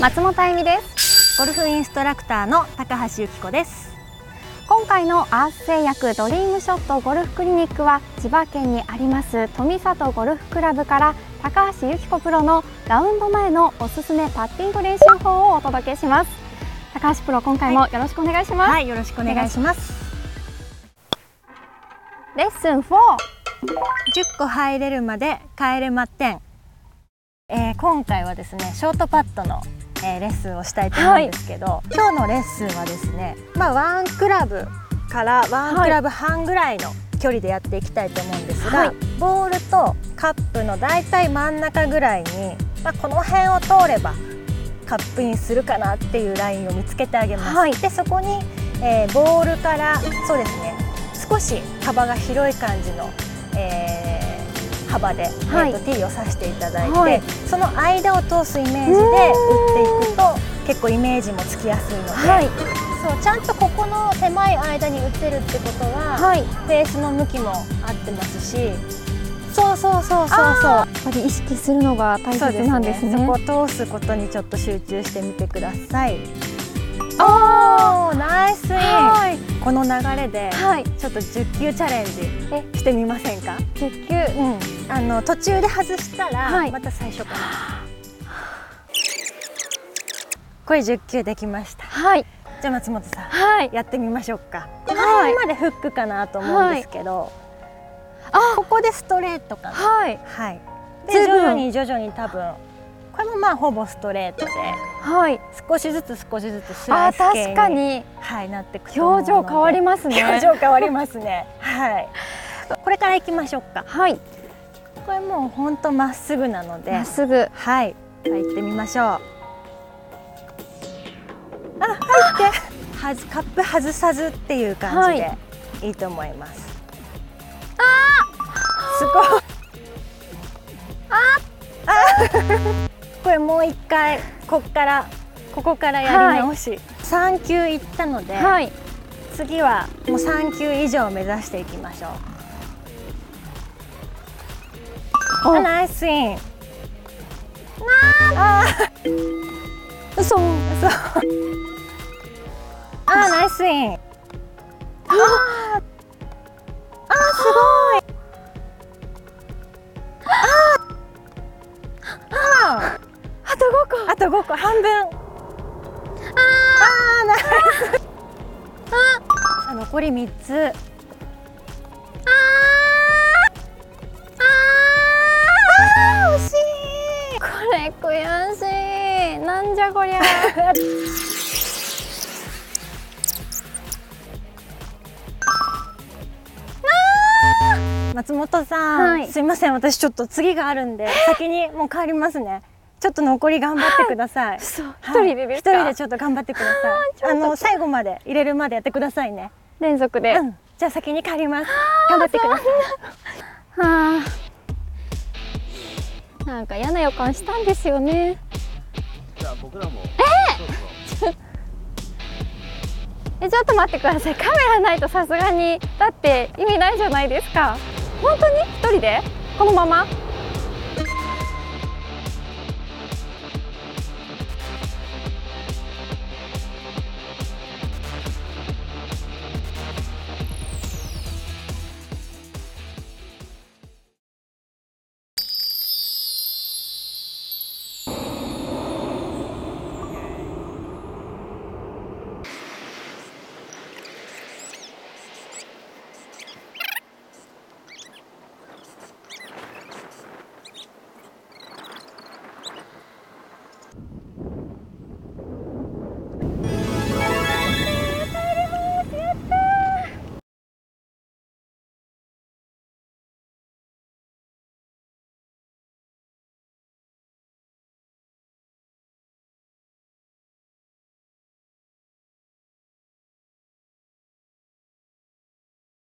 松本あゆみです。ゴルフインストラクターの高橋由紀子です。今回のアース製薬ドリームショットゴルフクリニックは千葉県にあります富里ゴルフクラブから高橋由紀子プロのラウンド前のおすすめパッティング練習法をお届けします。高橋プロ今回もよろしくお願いします、はい、よろしくお願いします。レッスン4 10個入れるまで帰れまってん、えー、今回はですねショートパットの、えー、レッスンをしたいと思うんですけど、はい、今日のレッスンはですねまあワンクラブからワンクラブ半ぐらいの距離でやっていきたいと思うんですが、はい、ボールとカップのだいたい真ん中ぐらいに、まあ、この辺を通ればカップインするかなっていうラインを見つけてあげます。はい、でそこに、えー、ボールからそうですね少し幅が広い感じの、えー、幅で、はい、えーと、ティーを刺していただいて、はい、その間を通すイメージで打っていくと結構イメージもつきやすいので、はい、そうちゃんとここの狭い間に打てるってことは、はい、フェースの向きも合ってますしそうそうそうそうそう。やっぱり意識するのが大切なんですね、ね、そこを通すことにちょっと集中してみてくださいおおナイスイン、はい、この流れで、はい、ちょっと10球チャレンジしてみませんか？10球、うん、あの途中で外したら、はい、また最初から。これ10球できました。はい。じゃあ松本さん、はい、やってみましょうか。この辺までフックかなと思うんですけど、あここでストレートかな。はい、はい、で徐々に徐々に多分これもまあほぼストレートで、はい、少しずつ少しずつスライス系に確かに、はい、なっていく表情変わりますね。表情変わりますね。はい。これから行きましょうか。はい。これもう本当まっすぐなのでまっすぐ。はい。入ってみましょう。あ入って。はずカップ外さずっていう感じでい。いと思います、はい、あすごい。ああこれもう一回ここからここからやり直し、はい、3球いったので、はい、次はもう3球以上目指していきましょう。あ。ナイスイン。なあ嘘。嘘。あナイスイン。あああと5個半分。ああナイス。あ残り3つ。ああ惜しい。これ悔しい。なんじゃこりゃ。松本さん、はい、すいません。私ちょっと次があるんで先にもう帰りますねちょっと残り頑張ってください。そう、一人でですか？一人でちょっと頑張ってください。あの最後まで入れるまでやってくださいね。連続で。うん、じゃあ先に帰ります。頑張ってください。はあ。なんか嫌な予感したんですよね。じゃあ僕らも。え？えちょっと待ってください。カメラないとさすがにだって意味ないじゃないですか。本当に？一人で？このまま？